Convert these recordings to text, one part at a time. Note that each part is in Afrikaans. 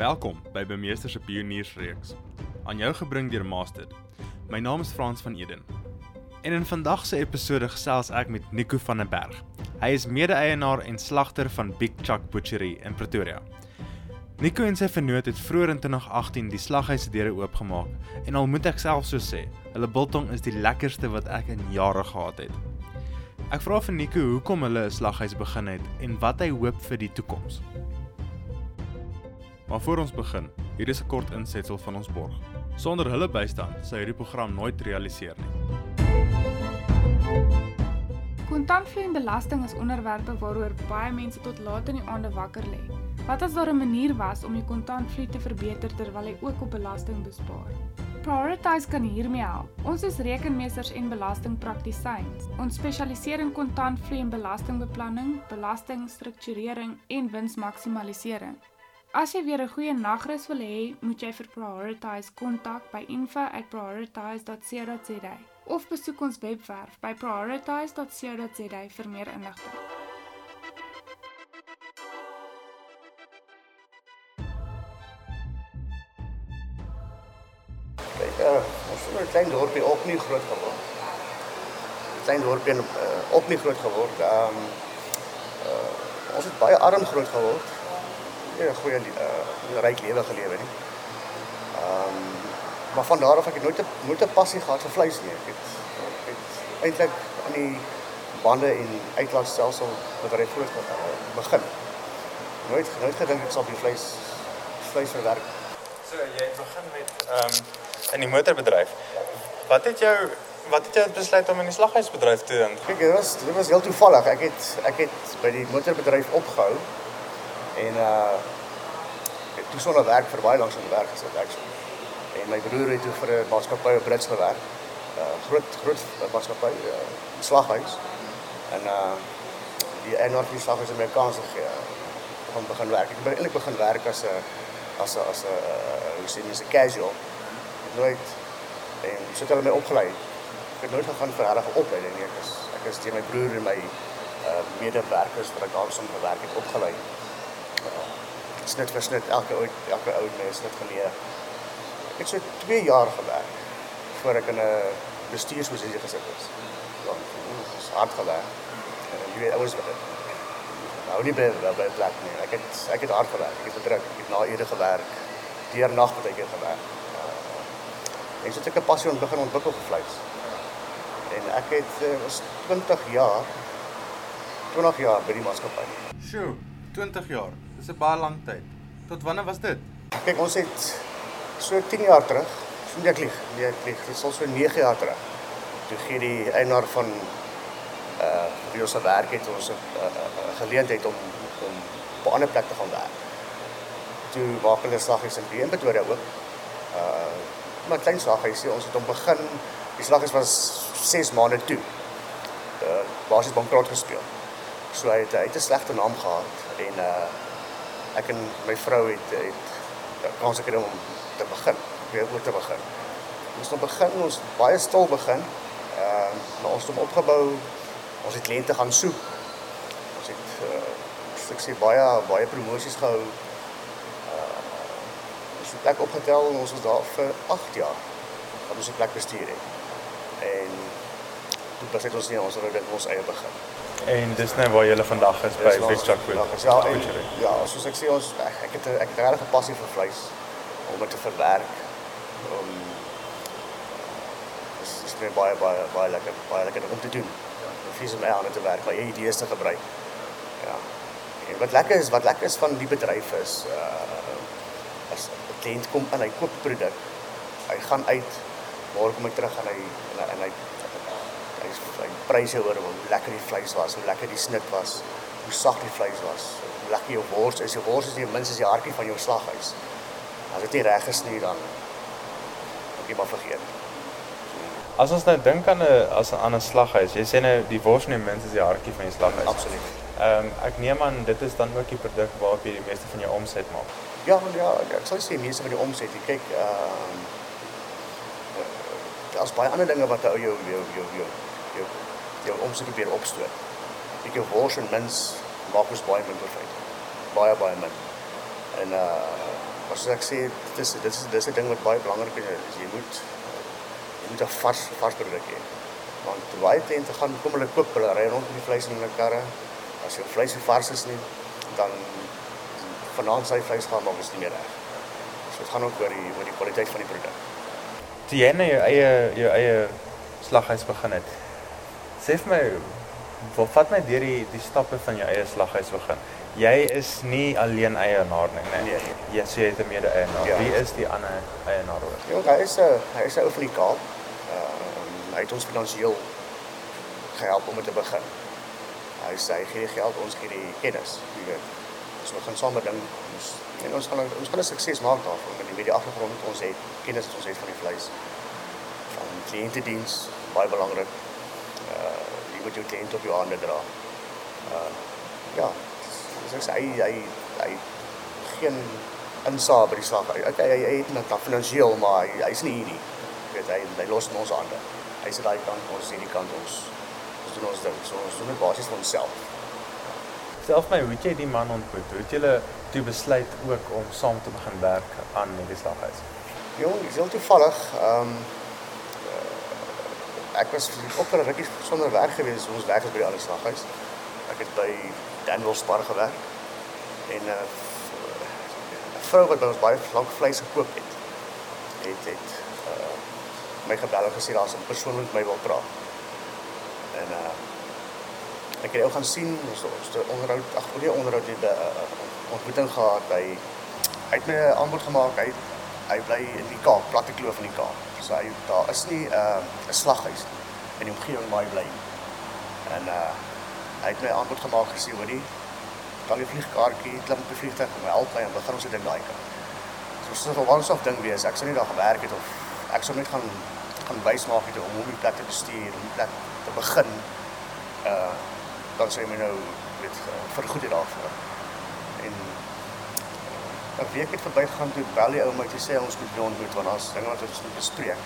Welkom by Bemeester se Pioniersreeks. Aan jou gebring deur Master. My naam is Frans van Eden. En in vandag se episode gesels ek met Nico van der Berg. Hy is mede-eienaar en slagter van Big Chuck Butchery in Pretoria. Nico en sy vennoot het vroeër in 2018 die slaghuis se deure oopgemaak en al moet ek self so sê, hulle biltong is die lekkerste wat ek in jare gehad het. Ek vra vir Nico hoekom hulle 'n slaghuis begin het en wat hy hoop vir die toekoms. Maar voor ons begin, hier is 'n kort insetsel van ons borg. Sonder hulle bystand sou hierdie program nooit realiseer nie. Kontantvloei en belasting is onderwerpe waaroor baie mense tot laat in die aande wakker lê. Wat as daar 'n manier was om die kontantvloei te verbeter terwyl hy ook op belasting bespaar? Prioritize kan hiermee help. Ons is rekenmeesters en belastingpraktisyns. Ons spesialiseer in kontantvloei en belastingbeplanning, belastingstrukturering en winsmaksimalisering. As jy weer 'n goeie nagrus wil hê, moet jy vir Prioritize kontak by info@prioritize.co.za of besoek ons webwerf by prioritize.co.za vir meer inligting. Kyk, uh, ons het 'n klein dorpie op nie groot geword. 'n Klein dorpie uh, op nie groot geword. Ehm um, uh, ons het baie arm groot geword. Nie 'n goeie uh, ryk lewe gelewe nie. Ehm um, maar van daar af ek het nooit 'n nooit 'n passie gehad vir vleis nie. Ek het, ek het eintlik aan die bande en uitlaatstelsel bedryf groot begin. Nooit nooit gedink ek sal by vleis vleis verwerk. So jy het begin met ehm um, in die motorbedryf. Wat het jou wat het jou besluit om in die slaghuisbedryf te doen? Kyk, dit was dit was heel toevallig. Ek het ek het by die motorbedryf opgehou en uh ek toe sonder werk vir baie lank sonder werk gesit ek. En my broer het toe vir 'n maatskappy op Brits gewerk. Uh groot groot maatskappy uh, slaghuis. En uh die eienaar van die slaghuis het my kans gegee om begin werk. Ek het eintlik begin werk as 'n as 'n as 'n uh, hoe sê jy, 'n casual. Ek nooit en so het hulle my opgelei ek het nooit gegaan vir regtig opleiding nie. Ek is ek is deur my broer en my uh medewerkers wat ek daarsom gewerk het opgelei. Uh, snit vir snit elke ou elke ou mens het geleer. Ek het so 2 jaar gewerk voor ek in 'n bestuursposisie gesit is. Ja, dit is hard gewerk. En jy weet ouers nou nie by by plek nie. Ek het ek het hard gewerk. Ek het gedruk. Ek het na ure gewerk. Deur nag baie keer gewerk. Uh, so het ek 'n passie ontwikkel ontwikkel vir vleis en ek het uh, was 20 jaar 20 jaar by die maatskappy. Sjoe, 20 jaar. Dis 'n baie lang tyd. Tot wanneer was dit? Kyk, ons het so 10 jaar terug, so ek lieg, nee ek lieg, dit sal so 9 jaar terug. Toe gee die eienaar van uh wie ons werk het ons 'n uh, uh, geleentheid om om op 'n ander plek te gaan werk. Toe maak hulle slaghuis in Been Pretoria ook. Uh maar klein slaghuisie, ons het hom begin die slaghuis was 6 maande toe. Uh basies bankrot gespeel. So hy het hy het 'n slegte naam gehad en uh ek en my vrou het het kans gekry om te begin, weer oor te begin. Ons het begin, ons baie stil begin. Uh maar ons het hom opgebou. Ons het kliënte gaan soek. Ons het uh ek sê baie baie promosies gehou. Uh ons het plek opgetel en ons was daar vir 8 jaar. Dat ons 'n plek bestuur het. En toe besluit ons nie ons wou dit ons eie begin. En dis nou waar jy vandag is by Big Chuck Food. Ja, en, ja, soos ek sê ons ek, ek het ek het regtig 'n passie vir vleis om dit te verwerk. Om dis is net baie baie baie lekker baie lekker om te doen. Vleis om aan te werk, baie idees te gebruik. Ja. En wat lekker is, wat lekker is van die bedryf is uh as 'n kliënt kom en hy koop 'n produk, hy gaan uit, môre kom hy terug en hy en hy, en hy hy hy pryse oor hoe lekker die vleis was, hoe lekker die snit was, hoe sag die vleis was, hoe lekker jou wors is. Jou wors is die minstens die hartjie van jou slaghuis. As dit nie reg gesny dan moet jy maar vergeet. As ons nou dink aan 'n as 'n aan 'n slaghuis, jy sê nou die wors neem minstens die hartjie van die slaghuis. Absoluut. Ehm um, ek neem aan dit is dan ook die produk waarop jy die meeste van jou omset maak. Ja, ja, ek sal sê meeste van die omset, jy kyk ehm uh, daar's baie ander dinge wat ou jou jou jou jou jou jou omset probeer opstoot. Ek jou wors en mins maak ons baie min profit. Baie baie min. En uh soos ek sê, dit is dit is dis 'n ding wat baie belangrik is. Jy moet jy moet 'n vars vars produk hê. Want baie kliënte gaan kom hulle koop, hulle ry rond met die vleis in hulle karre. As jou vleis nie vars is nie, dan vanaand sy vleis gaan maak is nie meer reg. So dit gaan ook oor die oor die kwaliteit van die produk. Toe jy nou jou eie jou eie slaghuis begin het. Sê vir my wat vat my deur die die stappe van jou eie slaghuis begin? Jy is nie alleen eienaar nie, né? Nee, nee. Jy sê jy het 'n mede-eienaar. Ja. Wie is die ander eienaar oor? Jong, hy is 'n hy is 'n ou van die Kaap. Ehm hy het ons finansiëel gehelp om dit te begin. Hy sê hy gee die geld, ons gee die kennis, jy weet. Ons begin saam met ding ons en ons gaan ons gaan 'n sukses maak daarvan met die met die agtergrond wat ons het, kennis wat ons het van die vleis. Van kliëntediens, baie belangrik. Uh jy moet jou kliënt op jou hande dra. Uh ja, dis sê hy hy hy geen insaag by die slag. Okay, hy, hy het net finansiëel, maar hy hy's nie hier nie. Jy weet hy hy los in ons hande. Hy sit daai kant, ons is hierdie kant ons. Ons doen ons ding. So ons doen dit basies vir onsself. Self my, hoe het jy die man ontmoet? Hoe het julle toe besluit ook om saam te begin werk aan die slaghuis? Jong, dis heel toevallig. Ehm um, ek was ook vir 'n rukkie sonder werk gewees. Ons werk by die ander slaghuis. Ek het by Daniel Spar gewerk en 'n uh, vrou wat by ons baie lank vleis gekoop het, het het uh, my gebel en gesê daar's 'n persoon wat my wil praat. Ek het ou gaan sien, ons ons het onderhoud, ag nee, onderhoud het 'n uh, ontmoeting gehad by hy het my 'n aanbod gemaak. Hy hy bly in die Kaap, Platte Kloof in die Kaap. So hy daar is nie 'n uh, slaghuis in die omgewing waar hy bly nie. En uh hy het my aanbod gemaak gesê, hoorie, dan die vliegkaartjie, klim op die vliegtuig en my help my en begin ons dit ding daai kant. So so 'n one-off ding wees. Ek sou nie daar gewerk het of ek sou net gaan gaan wys maak het om hoe die plek te bestuur, hoe die plek te begin. Uh dan sê my nou weet vergoed dit daarvoor. En 'n week het verbygegaan toe bel die ou my toe sê ons moet weer ontmoet want daar's dinge wat ons moet bespreek.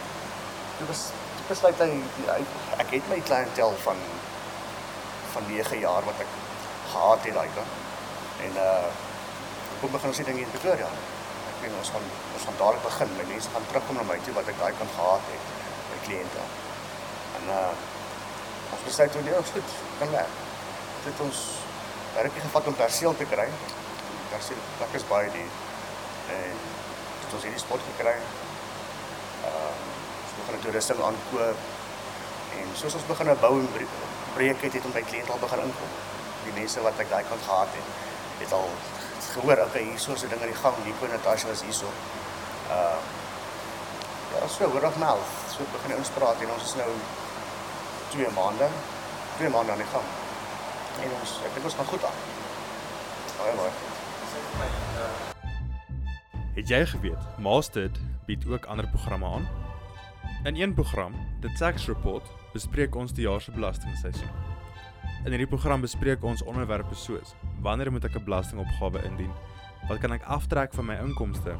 Dit was dit besluit hy, ek het my kliëntel van van 9 jaar wat ek gehad het daai kant. En uh ek begin ons die ding in Pretoria. Ek weet ons gaan ons gaan dadelik begin. My mense gaan terugkom na my toe wat ek daai kant gehad het by kliënte. En uh ons besluit toe nee, ons goed, kan werk. Het ons werkie gevat om perseel te kry. Perseel plek is baie duur. En dit ons hierdie spot gekry. Uh ons begin 'n toerusting aankoop en soos ons begin bou en breek het, het om by kliënte al begin inkom. Die mense wat ek daai kant gehad het, het al gehoor, okay, hier so 'n ding aan die gang, Nico en Natasha was hierso. Uh ja, so word of mouth. So begin ons praat en ons is nou 2 maande, 2 maande aan die gang. En ons ek dink ons gaan goed aan. Baie mooi. Het jy geweet Mastered bied ook ander programme aan? In een program, The Tax Report, bespreek ons die jaar se belastingseisoen. In hierdie program bespreek ons onderwerpe soos: Wanneer moet ek 'n belastingopgawe indien? Wat kan ek aftrek van my inkomste?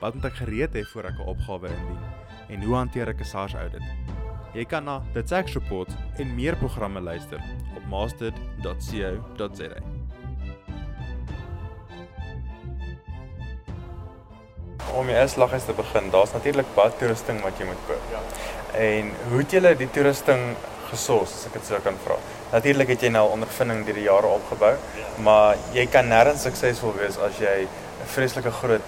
Wat moet ek gereed hê voor ek 'n opgawe indien? En hoe hanteer ek 'n SARS audit? Jy kan na The Tax Report en meer programme luister op mastered.co.za. Om jy eers laggies te begin, daar's natuurlik baie toerusting wat jy moet koop. Ja. En hoe het julle die toerusting gesource as ek dit sou kan vra? Natuurlik het jy nou ondervinding deur die jare opgebou, Ja. maar jy kan nêrens suksesvol wees as jy 'n vreeslike groot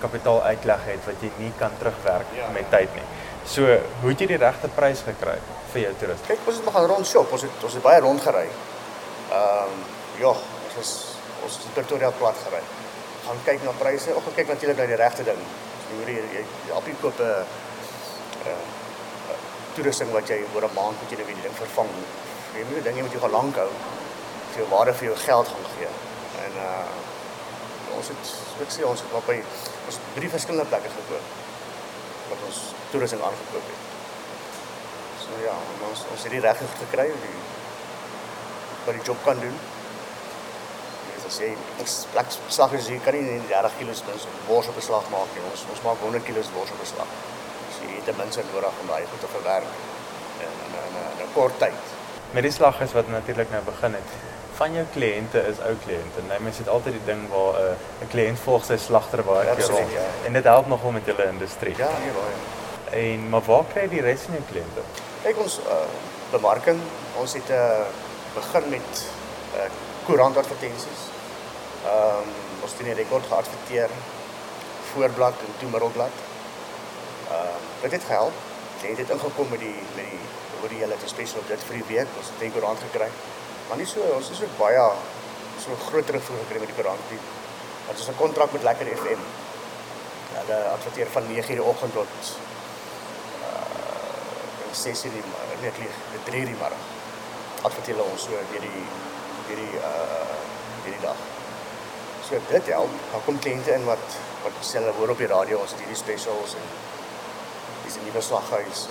kapitaal uitleg het wat jy nie kan terugwerk Ja. met tyd nie. So, hoe het jy die regte prys gekry vir jou toerusting? Kyk, ons het maar gaan rond shop. Ons het ons het baie rond gery. Ehm ja, ons is ons het Pretoria plat gery. Gaan kyk na pryse, ook gekyk natuurlik na die regte ding. Hoor jy jy, appie koop 'n 'n toerusting wat jy oor 'n maand moet jy nou die ding vervang. Jy moet die ding jy moet jy gaan lank hou. Vir jou waarde vir jou geld gaan gee. En uh ons het ek sê ons het maar by ons drie verskillende plekke gekoop wat ons toerusting aangekoop het. So ja, ons ons het die reg gekry om die wat die job kan doen. Dis as jy ons plek slag is jy kan nie net 30 kg mens bors op beslag maak nie. Ons ons maak 100 kg bors op beslag. So jy het ten minste nodig om daai goed te verwerk in in in 'n kort tyd. Met die slaghuis wat natuurlik nou begin het, van jou kliënte is ou kliënte. Nou mense het altyd die ding waar 'n uh, 'n kliënt volg sy slagter baie keer rond. ja. En dit help nogal met julle industrie. Ja, nee baie. En maar waar kry jy die res van jou kliënte? Kyk ons uh, bemarking, ons het uh, begin met uh, koerantadvertensies. Ehm um, ons het die rekord geadverteer voorblad en toe middelblad. Ehm uh, dit het gehelp. Dit het ingekom met die met die oor die hele spesiaal op dit vir die week. Ons het 'n koerant gekry. Maar nie so ons is ook baie so groot terugvoer gekry met die koerant. Die Dit is 'n kontrak met Lekker FM. Hulle adverteer van 9:00 die oggend tot uh 6:00 die nee, ek lieg, 3:00 die middag. Adverteer hulle ons so deur die deur die uh deur die dag. So dit help. Dan kom kliënte in wat wat sê hulle hoor op die radio ons het hierdie specials en dis 'n nuwe slaghuis.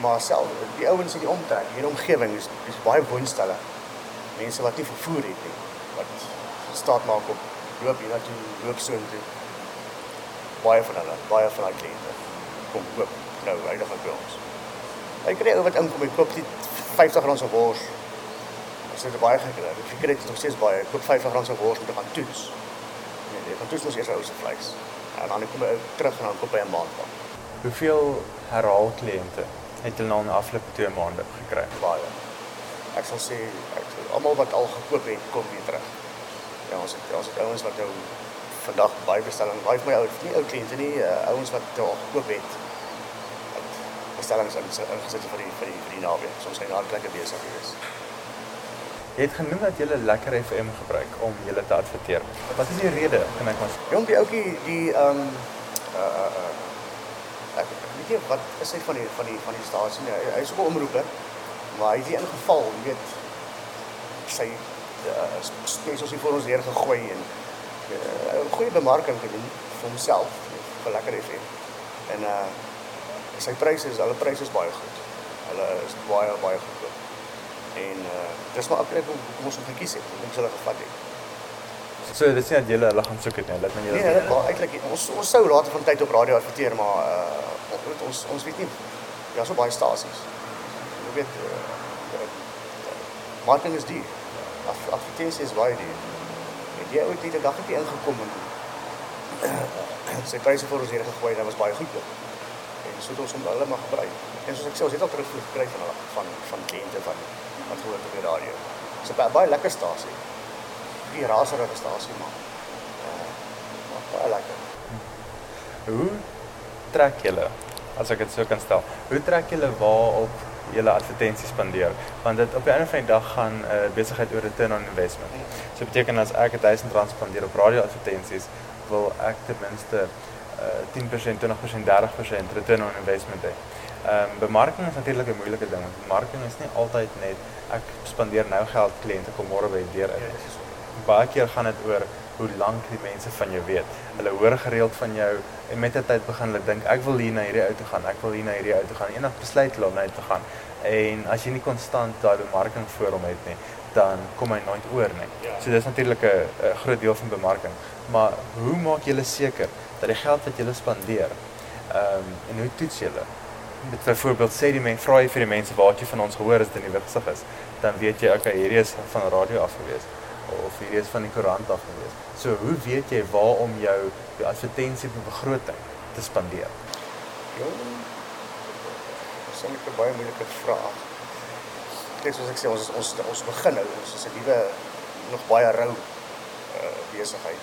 Maar self die ouens in die omtrek, hier omgewing is is baie woonstelle. Mense wat nie vervoer het nie, wat staat maak op loop hier na toe, loop so intoe. Baie van hulle, baie van daai kliënte kom koop nou uiteindelik by ons. Ek kry ou wat inkom, hy koop die R50 se wors. Het dit baie gekry. Ek kry dit nog steeds baie. Koop R50 se wors om te gaan toets. Nee, jy gaan toets mos eers ou se vleis. En dan kom hy terug en dan koop hy 'n maand van. Hoeveel herhaal kliënte het julle nou in die afgelope 2 maande gekry? Baie. Ek sal sê ek almal wat al gekoop het, kom weer terug. Ja, ons het ons het ouens wat nou vandag baie bestelling, baie van my ou, nie ou kliënte nie, uh, ouens wat nou al gekoop het. Wat bestellings in ingesit vir die vir die vir die naweek. Ons gaan daar lekker besig wees. Jy het genoem dat jy lekker FM gebruik om julle te adverteer. Wat is die rede? Kan ek maar Jong die ouetjie die ehm um, uh uh uh weet nie wat is hy van die van die van die stasie nie. Hy, hy is ook 'n omroeper, maar hy het hier ingeval, jy weet sy uh, spesiaal hier voor ons deur gegooi en uh, 'n goeie bemarking gedoen vir homself vir lekker FM. En uh sy pryse is, hulle pryse is baie goed. Hulle is baie baie goedkoop. En uh dis maar ek kom kom ons hom gekies het. Ons hulle gevat het. So dit sê dat julle hulle gaan soek het net. Laat my julle Nee, dit maar eintlik ons ons sou later van tyd op radio adverteer, maar uh ons ons, ons weet nie. Ja, so baie stasies. Jy weet uh, marketing is duur. Ad, advertensie is baie duur. En jy het die dag het jy ingekom en sy pryse vir ons hier gegooi, dit was baie goedkoop. En so het ons hom hulle maar gebruik. En soos ek sê, ons het al terugvoer gekry van hulle van van kliënte van wat gehoor het op die radio. 'n baie, baie lekker stasie. Die raserige stasie maar. Uh, maar baie lekker. Hoe trek julle as ek dit so kan stel? Hoe trek julle waarop julle advertensies spandeer? Want dit op die einde van die dag gaan 'n uh, besigheid oor return on investment. So beteken as ek 1000 rand spandeer op radio advertensies, wil ek ten minste uh, 10%, 20%, 30% return on investment hê. Ehm um, bemarking is natuurlik 'n moeilike ding. want Bemarking is nie altyd net ek spandeer nou geld kliënte kom môre by die deur uit. Baie keer gaan dit oor hoe lank die mense van jou weet. Hulle hoor gereeld van jou en met die tyd begin hulle dink ek wil hier na hierdie ou toe gaan, ek wil hier na hierdie ou toe gaan. Eendag besluit hulle om na uit te gaan. En as jy nie konstant daai bemarking voor hom het nie, dan kom hy nooit oor nie. So dis natuurlik 'n groot deel van bemarking. Maar hoe maak julle seker dat die geld wat julle spandeer, ehm um, en hoe toets julle? Met byvoorbeeld sê die mense vra jy vir die mense waar jy van ons gehoor is dit in die gesig is, dan weet jy okay, hierdie is van radio af gewees of hierdie is van die koerant af gewees. So hoe weet jy waar om jou jou advertensie begroting te spandeer? Ja. Dis eintlik 'n baie moeilike vraag. Net soos ek sê, ons ons ons begin nou, ons is 'n nuwe nog baie rou uh besigheid.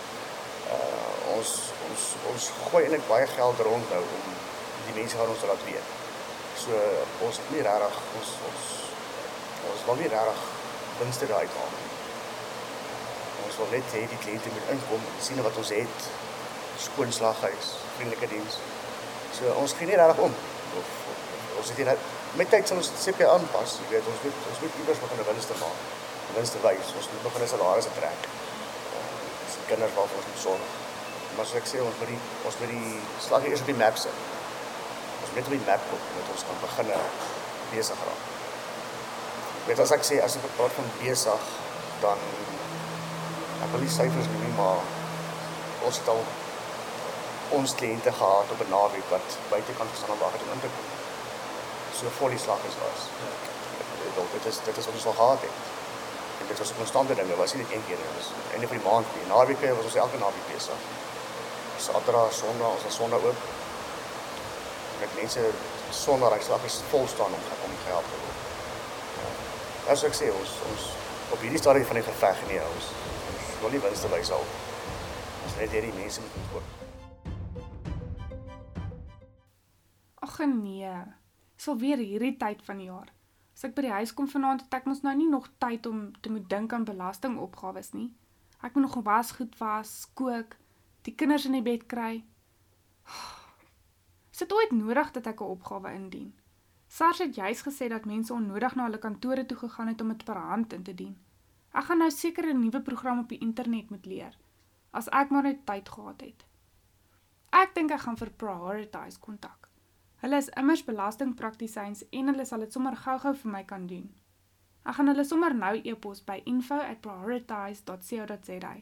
Uh ons ons ons gooi eintlik baie geld rond nou om die mense van ons te laat weet. So ons het nie regtig ons ons ons wil nie regtig winste daai uithaal nie. Ons wil net hê die kliënte moet inkom en sien wat ons het. Skoon slaghuis, vriendelike diens. So ons gee nie regtig om. Of, of, ons het hier met tyd sal ons seker aanpas. Jy weet, ons moet ons moet iewers begin 'n winste maak. 'n Winste wys. Ons moet begin salarisse trek. Dis die kinders waarvoor ons moet sorg. Maar soos ek sê, ons moet die ons moet die slag eers op die map sit. Ons moet op die map kom met ons kan begin besig raak. Weet as ek sê as ek praat van besig, dan ek wil nie syfers noem nie, maar ons het al ons kliënte gehad op 'n naweek wat buitekant gestaan het het om in te kom. So vol die slag is was. Ja. Dit dit is dit is wat ons al gehad het. En dit dit was 'n konstante ding, dit was nie net een keer nie. Dit was einde van die maand nie. Naweke was ons elke naweek besig. Saterdag, Sondag, ons was Sondag ook. Met mense Sondag raak slag is vol staan om om gehelp te word. Ja. As ek sê ons ons op hierdie stadium van die geveg nie ons ons wil nie winste wys al. Ons net hierdie mense moet ontkoop. Ag nee. Dis al weer hierdie tyd van die jaar. As ek by die huis kom vanaand, het ek mos nou nie nog tyd om te moet dink aan belastingopgawes nie. Ek moet nog was goed was, kook, die kinders in die bed kry. Is dit ooit nodig dat ek 'n opgawe indien? SARS het juis gesê dat mense onnodig na hulle kantore toe gegaan het om dit per hand in te dien. Ek gaan nou seker 'n nuwe program op die internet moet leer as ek maar net tyd gehad het. Ek dink ek gaan vir Prioritize kontak. Hulle is immers belastingpraktisyns en hulle sal dit sommer gou-gou vir my kan doen. Ek gaan hulle sommer nou e-pos by info@prioritize.co.za.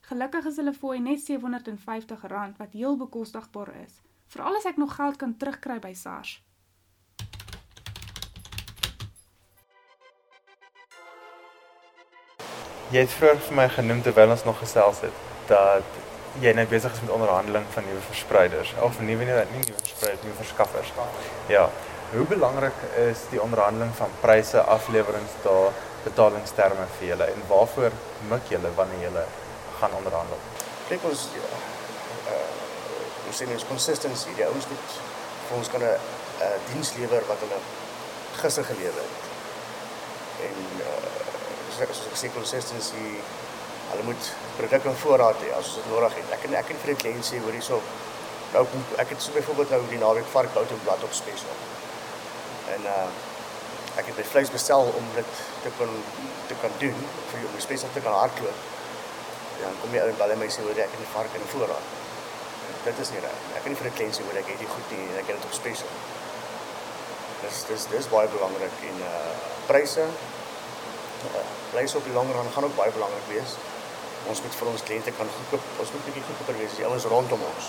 Gelukkig is hulle fooi net R750 wat heel bekostigbaar is, veral as ek nog geld kan terugkry by SARS. Jy het vroeër vir my genoem terwyl ons nog gesels het dat jy nou besig is met onderhandeling van nuwe verspreiders of nuwe nie nie nuwe verspreiders, nuwe verskaffers. Ja. Hoe belangrik is die onderhandeling van pryse, afleweringsdae, betalingsterme vir julle en waarvoor mik julle wanneer julle gaan onderhandel? Kyk ons ja, uh ons sien ons consistency. Die ouens moet vir ons kan 'n uh, diens lewer wat hulle gister gelewer het. En uh consistency hulle moet produk in voorraad hê as dit nodig het. Ek en ek en vir die kliënt sê hoor hierso nou ek het so byvoorbeeld nou die naweek varkbout en blad op spesiaal. En uh ek het my vleis bestel om dit te kan te kan doen vir jou spesiaal te kan hardloop. Ja, kom jy ou en bel my sê hoor ek het die vark in voorraad. Dit is nie reg. Ek nie vir die kliënt sê hoor ek het dit goed nie, ek het dit op spesiaal. Dis dis dis baie belangrik en uh pryse uh, pryse op die langer run gaan ook baie belangrik wees ons moet vir ons kliënte kan goedkoop, ons moet bietjie goedkoper wees as die ouens rondom ons.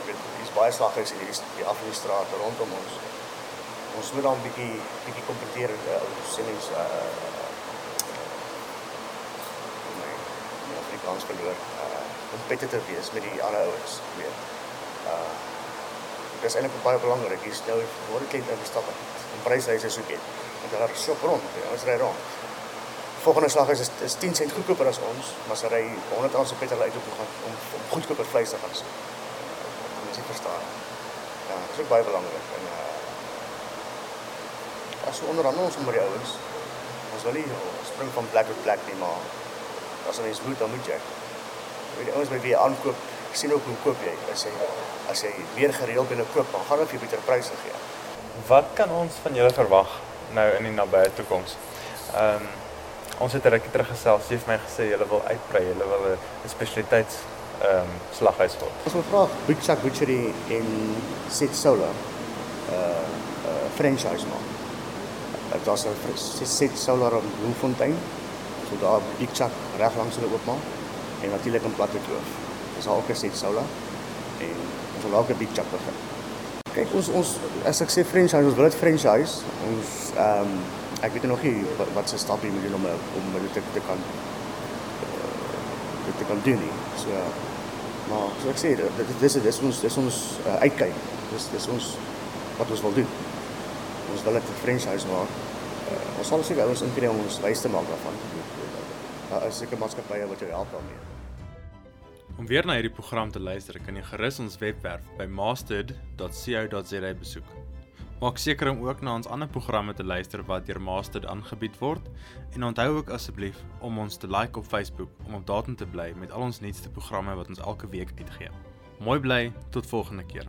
Ek weet hier's baie slaggers in hierdie die af in die straat rondom ons. Ons moet dan bietjie bietjie kompeteer uh, sê mens uh my my Afrikaans verloor. Uh competitive wees met die ander ouens, weet. Uh dit is eintlik baie belangrik. Hier's nou waar die kliënt instap. Die pryshuise soek het. Want hulle shop rond, ons ry rond volgende slag is is 10 sent goedkoper as ons, maar sy ry 100 rand se petrol uit op gaan om, om goedkoper vleis te gaan soek. Moet jy verstaan. Ja, dit is ook baie belangrik en uh as ons onderhandel ons met die ouens, ons wil nie spring van plek tot plek nie, maar as ons moet dan moet jy. Weet die ouens by wie jy aankoop, sien ook hoe koop jy. As jy as jy weer gereeld binne koop, dan gaan hulle vir beter pryse gee. Wat kan ons van julle verwag nou in die nabye toekoms? Ehm um, ons het 'n rukkie terug gesels. Jy het my gesê jy wil uitbrei, jy wil 'n spesialiteits ehm um, slaghuis word. Ons wil Big Chuck Butchery in Sit Solar uh uh franchise maak. Dit was 'n Sit Solar in Bloemfontein. So daar Chuck reg langs hulle oopmaak en natuurlik in Platte Kloof. Dis ook 'n Sit Solar en ons wil ook 'n Chuck begin. Kyk ons ons as ek sê franchise, ons wil dit franchise. Ons ehm um, ek weet nog nie wat, wat se stap jy moet doen om om dit te, te kan uh, dit te kan doen nie. So maar so ek sê dit dis dis ons dis ons uh, uitkyk. Dis dis ons wat ons wil doen. Ons wil dit 'n franchise maak. Uh, ons sal seker ons inkry om ons wys te maak daarvan. Daar is seker maatskappye wat jou help daarmee. Om weer na hierdie program te luister, kan jy gerus ons webwerf by mastered.co.za besoek. Maak seker om ook na ons ander programme te luister wat deur Master aangebied word en onthou ook asseblief om ons te like op Facebook om op datum te bly met al ons nuutste programme wat ons elke week uitgee. Mooi bly, tot volgende keer.